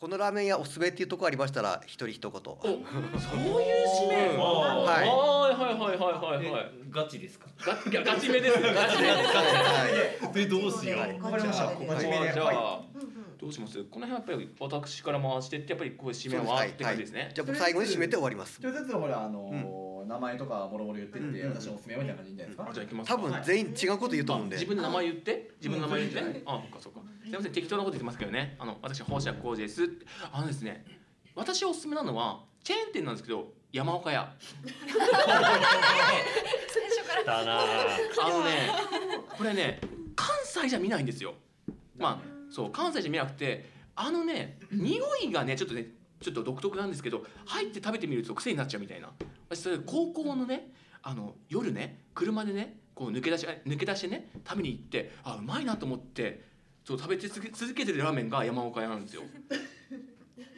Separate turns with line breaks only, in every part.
このラーメン屋おすすめっていうところありましたら一人一言。
おそういう指名
はい。
はいはいはいはいはい。はい
ガチですか？
ガいやガチめですよガチめです
はい。
でどうしよう？
はい。
わかりまし
じゃあ
は
どうします？この辺はやっぱり私から回してってやっぱりこう指名はって感じですね。
じゃあ僕最後に締めて終わります。
一人ずつほらあのー名前とかもろもろ言ってって、
うん
私のおすすめみたいな感じじゃない
あ
ですか、
じゃあ行きますか。
多分全員違うこと言うと思うんで。
自分で名前言って自分の名前言ってねあそっかそっか。すいません適当なこと言ってますけどね。あの私宝釈浩二ですあのですね私おすすめなのはチェーン店なんですけど山岡屋。
だな
あのね これね関西じゃ見ないんですよ。まあそう関西じゃ見なくてあのね匂いがねちょっとねちょっと独特なんですけど入って食べてみると癖になっちゃうみたいな。私それ高校のねあの夜ね車でねこう抜け出し抜け出してね食べに行ってあうまいなと思ってそう食べて続け続けてるラーメンが山岡屋なんですよ。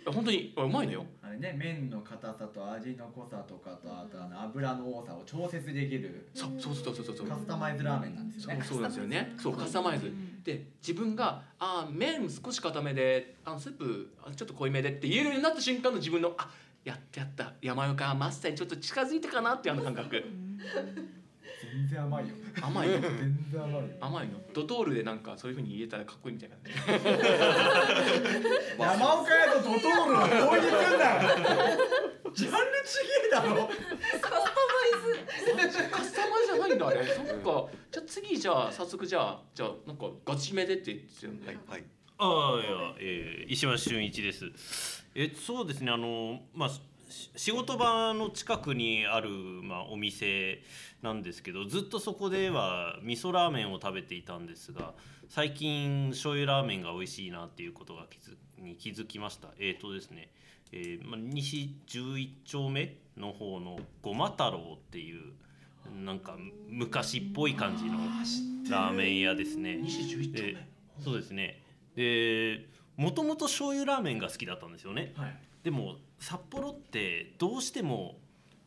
本当にあうまいのよ。
ね麺の硬さと味の濃さとかとあとあの油の多さを調節できる
そうそうそうそうそう
カスタマイズラーメンなんですよね
そうですよね。そうカスタマイズ。で自分があー麺少し固めであのスープあちょっと濃いめでって言えるようになった瞬間の自分のあやってやった山岡マスターにちょっと近づいたかなっていうあの感覚。
全然甘いよ
甘いの？
全然甘いよ
甘いの？ドトールでなんかそういう風に言えたらかっこいいみたいな。
山岡ドトールはどういうくんだよジャンルちげえだろ
カスタマイズじゃないんだあれ。そっか。じゃあ次じゃあ早速じゃあじゃあなんかガチめでって言ってるんだよ。
はい
ああいや、えー、石橋俊一ですえそうですねあのまあし仕事場の近くにある、まあ、お店なんですけどずっとそこでは味噌ラーメンを食べていたんですが最近醤油ラーメンが美味しいなっていうことが気づに気づきました。えっ、とですね、えーまあ、西11丁目の方のごま太郎っていうなんか昔っぽい感じのラーメン屋ですね。
西十一丁目。
でそうですね。でもともと醤油ラーメンが好きだったんですよね。
はい。
でも札幌ってどうしても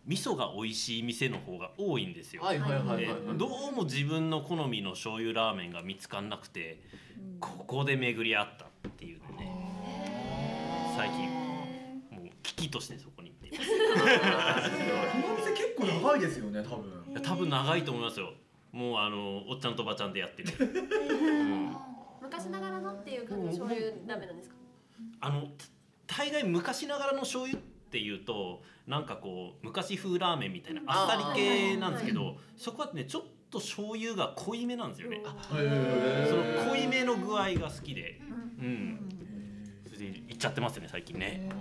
味噌が美味しい店の方が多いんですよ、
はいはいはいはい。
どうも自分の好みの醤油ラーメンが見つかんなくてここで巡り合ったっていうね。最近。もう危機としてそこに行っています。
この店結構長いですよね多分。
いや多分長いと思いますよ。もうあのおっちゃんとおばちゃんでやってる、うん。
昔ながらのっていう感じの醤油ラーメンなんですか？
あのた大概昔ながらの醤油っていうとなんかこう昔風ラーメンみたいなあっさり系なんですけどそこはねちょっと醤油が濃いめなんですよね。あその濃いめの具合が好きで。うん。それでいっちゃってますよね最近ね。
メ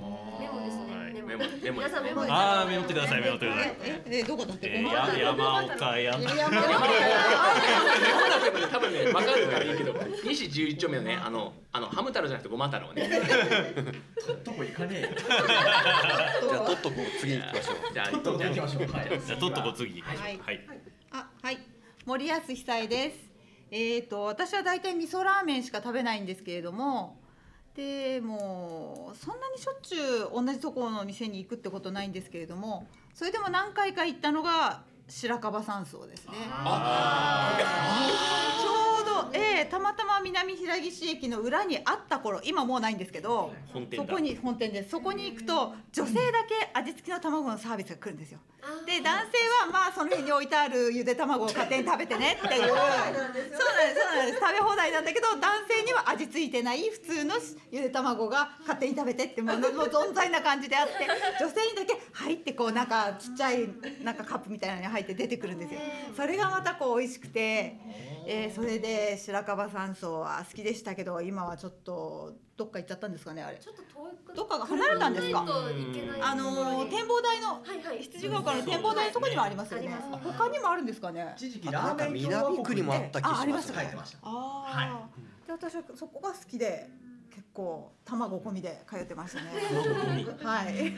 モですね、
はい。
メモ。
メモ。
皆さんメモです
ああメモってくださいメモってください。
ええどこだって？
山岡山
山
多分ね分かるからいいけど西十一丁目のねあのあのハム太郎じゃなくてごま太郎ね。
どこ行かねえよ。
じゃあとっとこう次に行きましょう。
じゃあ
ちょっと行きましょうはい
じゃあとっとこ次
はい。
はい。
あはい。森保久恵です。えっ、と私は大体味噌ラーメンしか食べないんですけれどもでもうそんなにしょっちゅう同じところの店に行くってことないんですけれどもそれでも何回か行ったのが白樺山荘ですね。ちょうど、ええたまたま南平岸駅の裏にあった頃今もうないんですけど
本店だ。
そこに本店ですそこに行くと女性だけ味付きの卵のサービスが来るんですよ。で男性はまあその辺に置いてあるゆで卵を勝手に食べてねっていう。そうなんですそうなんです食べ放題なんだけど男性には味付いてない普通のゆで卵が勝手に食べてってもうもう存在な感じであって女性にだけ入ってこうなんかちっちゃいなんかカップみたいなのに入って出てくるんですよ。それがまたこう美味しくて、えーそれで白樺山荘は好きでしたけど今はちょっとどっか行っちゃったんですかねあれ。
ちょっと遠く
どっかが離れたんですか？あのー展望台の
はいはい。
羊ヶ丘の展望台のとこにもありますよね。
あります。
他にもあるんですかね？
一時期
あとなんか
ラーメン
南区にもあった気
あ
がします
ありました
書いてました。
ああ、で私はそこが好きで結構卵込みで通ってましたね。はい。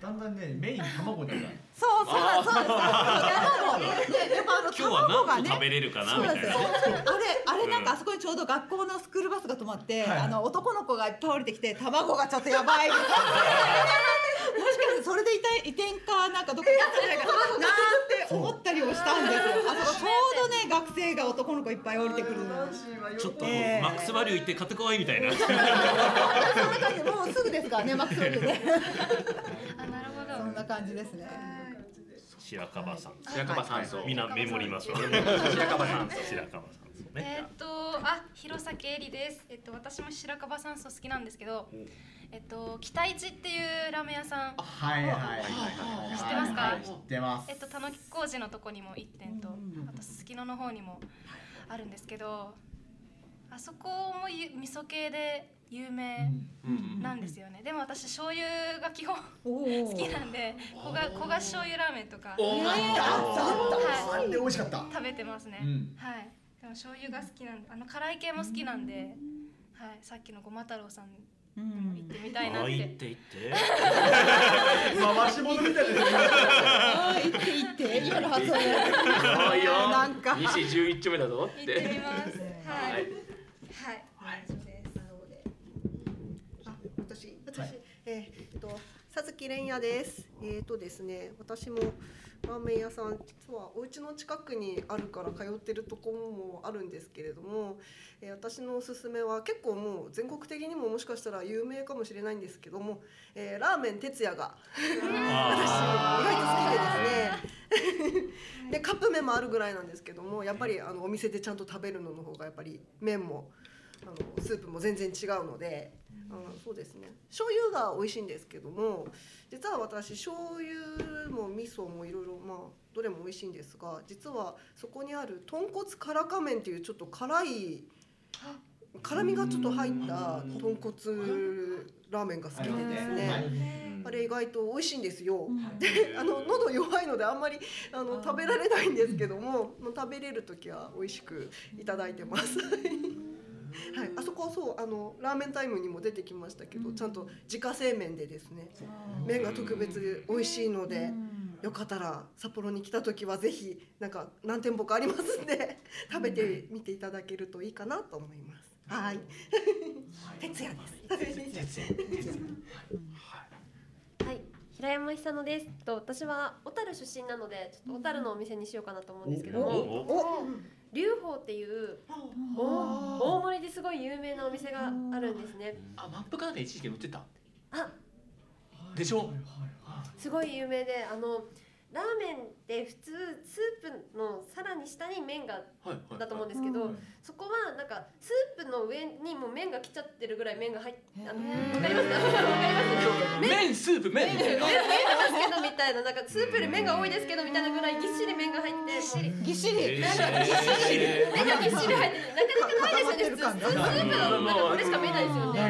だんだんねメイン卵になる
そうそうそうです卵。ででもあの
今日は
卵がね
何個食べれるかなみたい
なあれあれなんかあそこにちょうど学校のスクールバスが止まって、
はい
あの男の子がいっぱい降りてきて卵がちょっとやばい。もしかしてそれでいた移転かなんかどこか行ったんじゃないかななんて思ったりをしたん。ですよあそこちょうどね学生が男の子いっぱい降りてくる。
ちょっと
ええ。
マックスバリュー行って買ってこいみたいな。
そんな感じ。もうすぐですからねマックスオリで。ね
あなるほど。
そんな感じですね。
白樺さん
白樺山荘。
みんなメモりましょう。
白樺山荘。
白樺さん
えーっとあ弘前えりです。えっと私も白樺山荘好きなんですけどえっと北市っていうラーメン屋さん。
はいはいはいはい
知ってますか？
はい知ってます。
えっとたぬき工事のとこにも1店とあとすすきのの方にもあるんですけどあそこもゆ味噌系で有名なんですよね。でも私醤油が基本好きなんで焦が焦がし醤油ラーメンとか。
おー。
は
あれ美味しかった。
い食べてますね、
うん。
はい。でも醤油が好きなんであの辛い系も好きなんで、はい。さっきのごま太郎さん行ってみたいなって、
あ行って行って。
回し物みたいな。
行って行って。今の発音。なんか。
西11丁目だぞっ
行って
て
みます。はい。
はい。
はい、
そうです。なので。あ、私、私、えーっと、さずきれんやです。えーっとですね、私も。ラーメン屋さん、実はお家の近くにあるから通ってるところもあるんですけれども。えー私のおすすめは結構もう全国的にももしかしたら有名かもしれないんですけども。えーラーメン哲也が
あ
意外と好きでですね でカップ麺もあるぐらいなんですけどもやっぱりあのお店でちゃんと食べるのの方がやっぱり麺もあのスープも全然違うのであのそうですね醤油が美味しいんですけども実は私醤油も味噌もいろいろまあどれも美味しいんですが実はそこにある豚骨辛か麺っていうちょっと辛い辛みがちょっと入った豚骨ラーメンが好きでですね。あれ意外と美味しいんですよ。で、あの喉弱いのであんまりあの食べられないんですけども、もう食べれる時は美味しくいただいてます。はい、あそこはそうあのラーメンタイムにも出てきましたけど、ちゃんと自家製麺でですね、麺が特別で美味しいので。よかったら札幌に来た時はぜひなんか何店舗かありますんで 食べてみていただけるといいかなと思います。はい。哲也です。
はい、平山久乃です。と私は小樽出身なので、ちょっと小樽のお店にしようかなと思うんですけども、
お
龍宝っていう大大森ですごい有名なお店があるんですね。
あマップかなんか一時期売ってた。
あ、
でしょ？
すごい有名で、あのラーメンって普通スープのさらに下に麺がだと思うんですけど、そこはなんかスープの上にもう麺が来ちゃってるぐらい麺が入って、わかります？か？わかります？
麺スープ麺。みたいな
麺ですけどみたいななんかスープより麺が多いですけどみたいなぐらいぎっしり麺が入って
ぎっしり。
なんかぎっしり。麺がぎっしり入っててなかなかないですよね。普通スープのなんかこれしか見えないですよね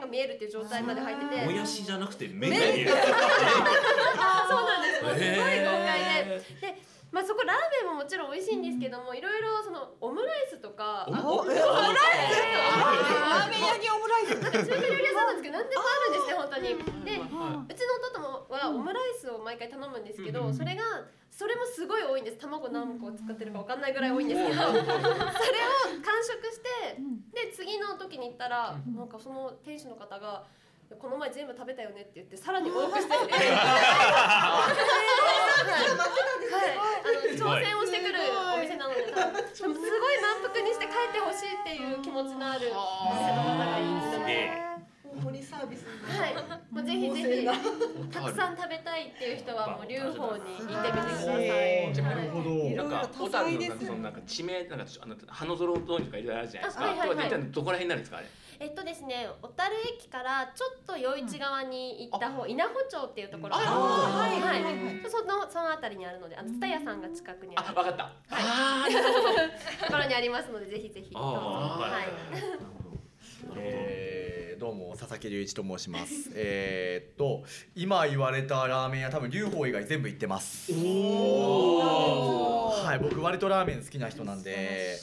ないないない
堀岡さんなくても麺が見えるっていう状態まで入ってて。
もやしじゃなくて麺が見える。
あそうなんです。すごい豪快で。でまあそこラーメンももちろん美味しいんですけどもいろいろそのオムライスとか
オムライスラーメン屋にオムライス？
中華料理屋さんなんですけど何でもあるんですね本当に。でうちの弟もはオムライスを毎回頼むんですけど、それがそれもすごい多いんです。卵何個使ってるかわかんないぐらい多いんですけど それを完食してで次の時に行ったらなんかその店主の方が「この前全部食べたよね」って言ってさらに多くして。はい、あの挑戦をしてくるお店なのですごい。満腹にして帰ってほしいっていう気持ちのあるお店の方がいいんです
すげえ。
大盛りサービスに
はい、もうぜひぜひ。たくさん食べたいっていう人はもう龍宝に行ってみてください。
じゃあ
はい
ほど。
なんか小樽のなんかそのなんか地名なんかあの花園通りとかいろいろあるじゃないですか。
あはいはい。はい
どこら辺になるんですかあれ？
えっとですね、小樽駅からちょっと余市側に行った方、稲穂町っていうところがある
あー
は
はいいはい。はい。
そのそのあたりにあるので、あの蔦屋さんが近くにある。
あわかった。ああなるほど。
ところにありますので、ぜひぜひ。どうぞ。はい。
えーどうも佐々木隆一と申します。えーっと今言われたラーメン屋多分龍宝以外全部行ってます。はい僕割とラーメン好きな人なんで。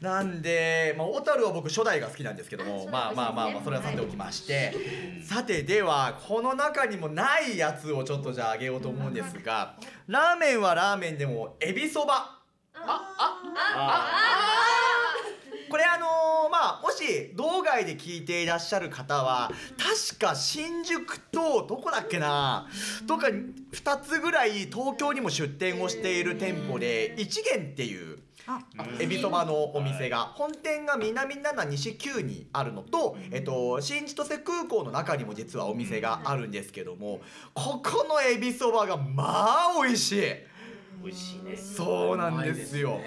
なんでまあ小樽は僕初代が好きなんですけども
あ
まあまあまあまあそれはさておきまして。さてではこの中にもないやつをちょっとじゃああげようと思うんですがラーメンはラーメンでもエビそば。
あ、
これあのーまあもしし道外で聞いていらっしゃる方は確か新宿とどこだっけな？とか2つぐらい東京にも出店をしている店舗で一元っていう
あ
エビそばのお店が本店が南7西9にあるのと、えっと、新千歳空港の中にも実はお店があるんですけどもここのエビそばがまあ美味しい
美味しいね
そうなんですよ。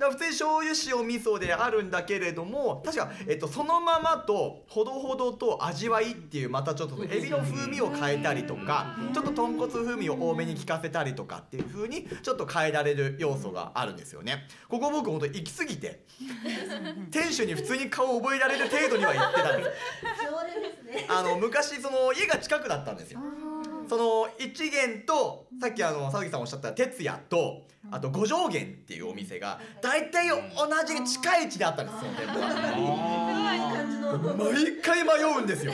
だから普通に醤油塩味噌であるんだけれども確か、えっと、そのままとほどほどと味わいっていうまたちょっとエビの風味を変えたりとかちょっと豚骨風味を多めに効かせたりとかっていう風にちょっと変えられる要素があるんですよね。ここ僕ほんと行き過ぎて 店主に普通に顔を覚えられる程度には行ってたんですあの昔その家が近くだったんですよ。その一元とさっきあの佐々木さんおっしゃった哲也とあと五条元っていうお店が大体同じ近い位置であったんですその店舗が毎回迷うんですよ。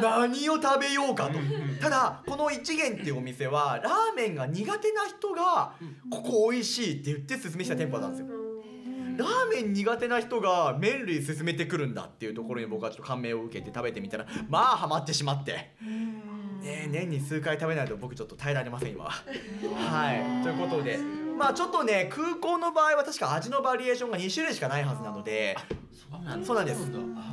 何を食べようかと。ただこの一元っていうお店はラーメンが苦手な人がここ美味しいって言って勧めした店舗なんですよ。ラーメン苦手な人が麺類勧めてくるんだっていうところに僕はちょっと感銘を受けて食べてみたらまあハマってしまって。ねえ年に数回食べないと僕ちょっと耐えられません今は。はい。ということでまあちょっとね空港の場合は確か味のバリエーションが2種類しかないはずなのでそうなんです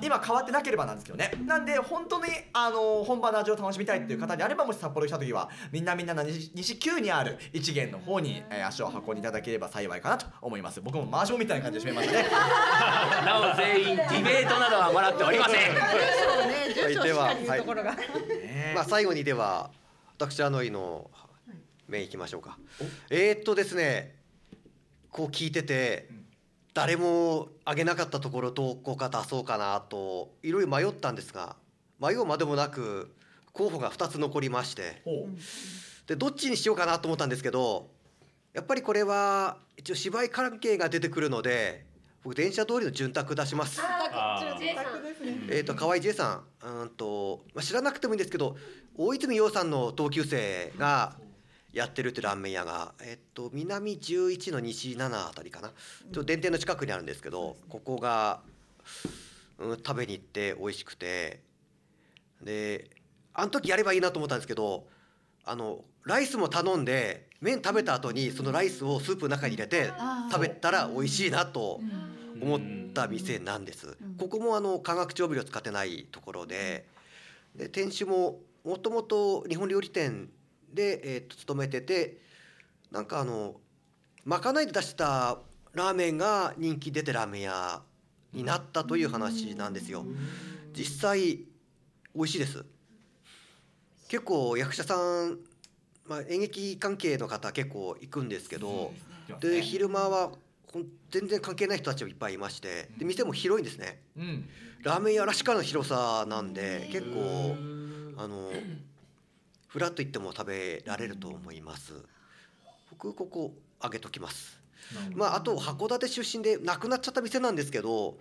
今変わってなければなんですけどね。なんで本当にあの本場の味を楽しみたいっていう方であればもし札幌に来た時はみんなみんな西西九にある一元の方に、えー足を運んでいただければ幸いかなと思います。僕も回しもみたいな感じで締めましたね。
なお全員ディベートなどはもらっておりません。
はいでははい
ところが。
ね
まあ最後にでは私あのいの面いきましょうか。えー、っとですねこう聞いてて誰も挙げなかったところどこか出そうかなといろいろ迷ったんですが迷うまでもなく候補が2つ残りまして。
ほ
でどっちにしようかなと思ったんですけどやっぱりこれは一応芝居関係が出てくるので僕電車通りの潤沢出します。
あー
J さん。
えー、と河合 J さんうーんと、まあ、知らなくてもいいんですけど大泉洋さんの同級生がやってるってラーメン屋が、えっと南11の西7あたりかな。ちょっと電停の近くにあるんですけどここが、うん、食べに行って美味しくて。であの時やればいいなと思ったんですけどあのライスも頼んで麺食べた後にそのライスをスープの中に入れて食べたら美味しいなと思った店なんです。ここもあの化学調味料使ってないところで、で店主ももともと日本料理店でえーと勤めてて、なんかあのまかないで出したラーメンが人気出てラーメン屋になったという話なんですよ。実際美味しいです。結構役者さん、まあ、演劇関係の方結構行くんですけど、で昼間は全然関係ない人たちもいっぱいいましてで店も広いんですね
うん
ラーメン屋らしからの広さなんで結構フラッと行っても食べられると思います。僕ここあげときます。まああと函館出身で亡くなっちゃった店なんですけど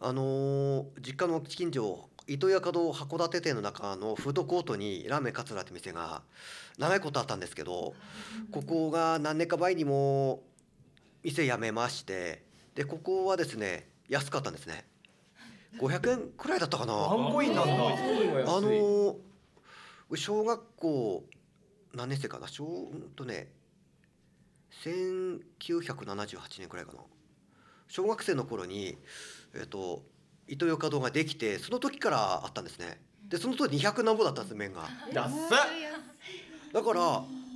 あのー実家の近所糸屋門函館店の中のフードコートにラーメン桂って店が長いことあったんですけどここが何年か前にも店辞めましてでここはですね安かったんですね。500円くらいだったかな。
ワンコインなんだ。
あのー小学校何年生かな？小うんとね1978年くらいかな。小学生の頃にえっ、と糸魚川ができてその時からあったんですね。でその当時200何ぼだったんです麺が。
安っ。
だから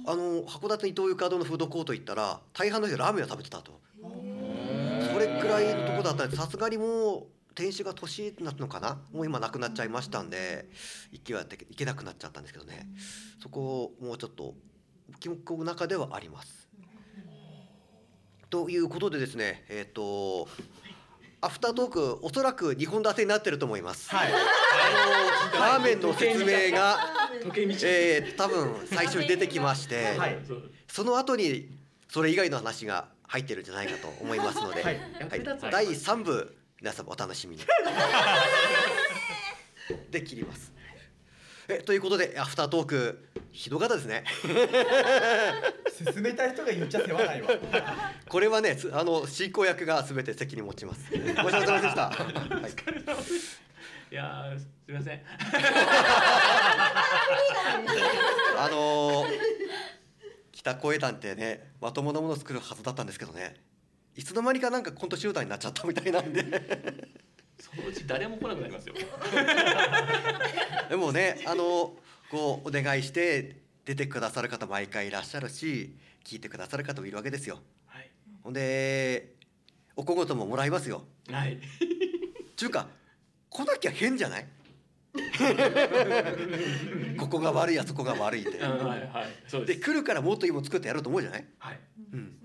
あの函館糸魚川のフードコート行ったら大半の人ラーメンを食べてたと。それくらいのとこだったんでさすがにもう店主が年になったのかな？もう今なくなっちゃいましたんで行きはで行けなくなっちゃったんですけどね。そこをもうちょっと記憶の中ではあります。ということでですねえっ、とアフタートークおそらく2本立てになってると思います。
はい。
あのラーメンの説明が、えー、多分最初に出てきまして、
はい。
その後にそれ以外の話が入ってるんじゃないかと思いますので、
はい。
はい。第3部皆様お楽しみに。で切ります。えということでアフタートークひどかったですね。
進めた人が言っちゃ世話ないわ。
これはねつあの進行役がすべて責任持ちます。ごちそうさまでした、はい。
いやーすみません。
あのー、北小枝団ってねまともなものを作るはずだったんですけどねいつの間にかなんかコント集団になっちゃったみたいなんで。
そのうち誰も来なくなりますよ。
でもねあのこうお願いして出てくださる方毎回いらっしゃるし聞いてくださる方もいるわけですよ。
はい。
ほんでお小言ももらいますよ。
はい。
ちゅうか来なきゃ変じゃない？ここが悪いやそこが悪いって。
うんはいはい。そうです。
で来るからもっといいもの作ってやろうと思うじゃない、
はい。
うん、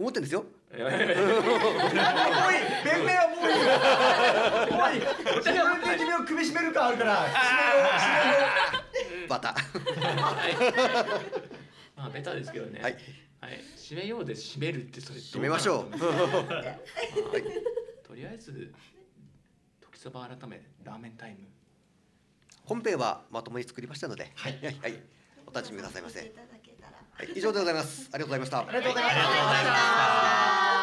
思ってんですよ
いやいやいや
もういい弁明はもういいもういい自分で君を首絞める感あるから締めよう締めよ
バタ
まあベタですけどね。
はい。
はい。締めようで締めるってそれど
締めましょう。
とりあえず時そば改めラーメンタイム。
本編はまともに作りましたので、はい、はい、はい、お楽しみくださいませ。はい、以上でございます。ありがとうございました。
ありがとうございました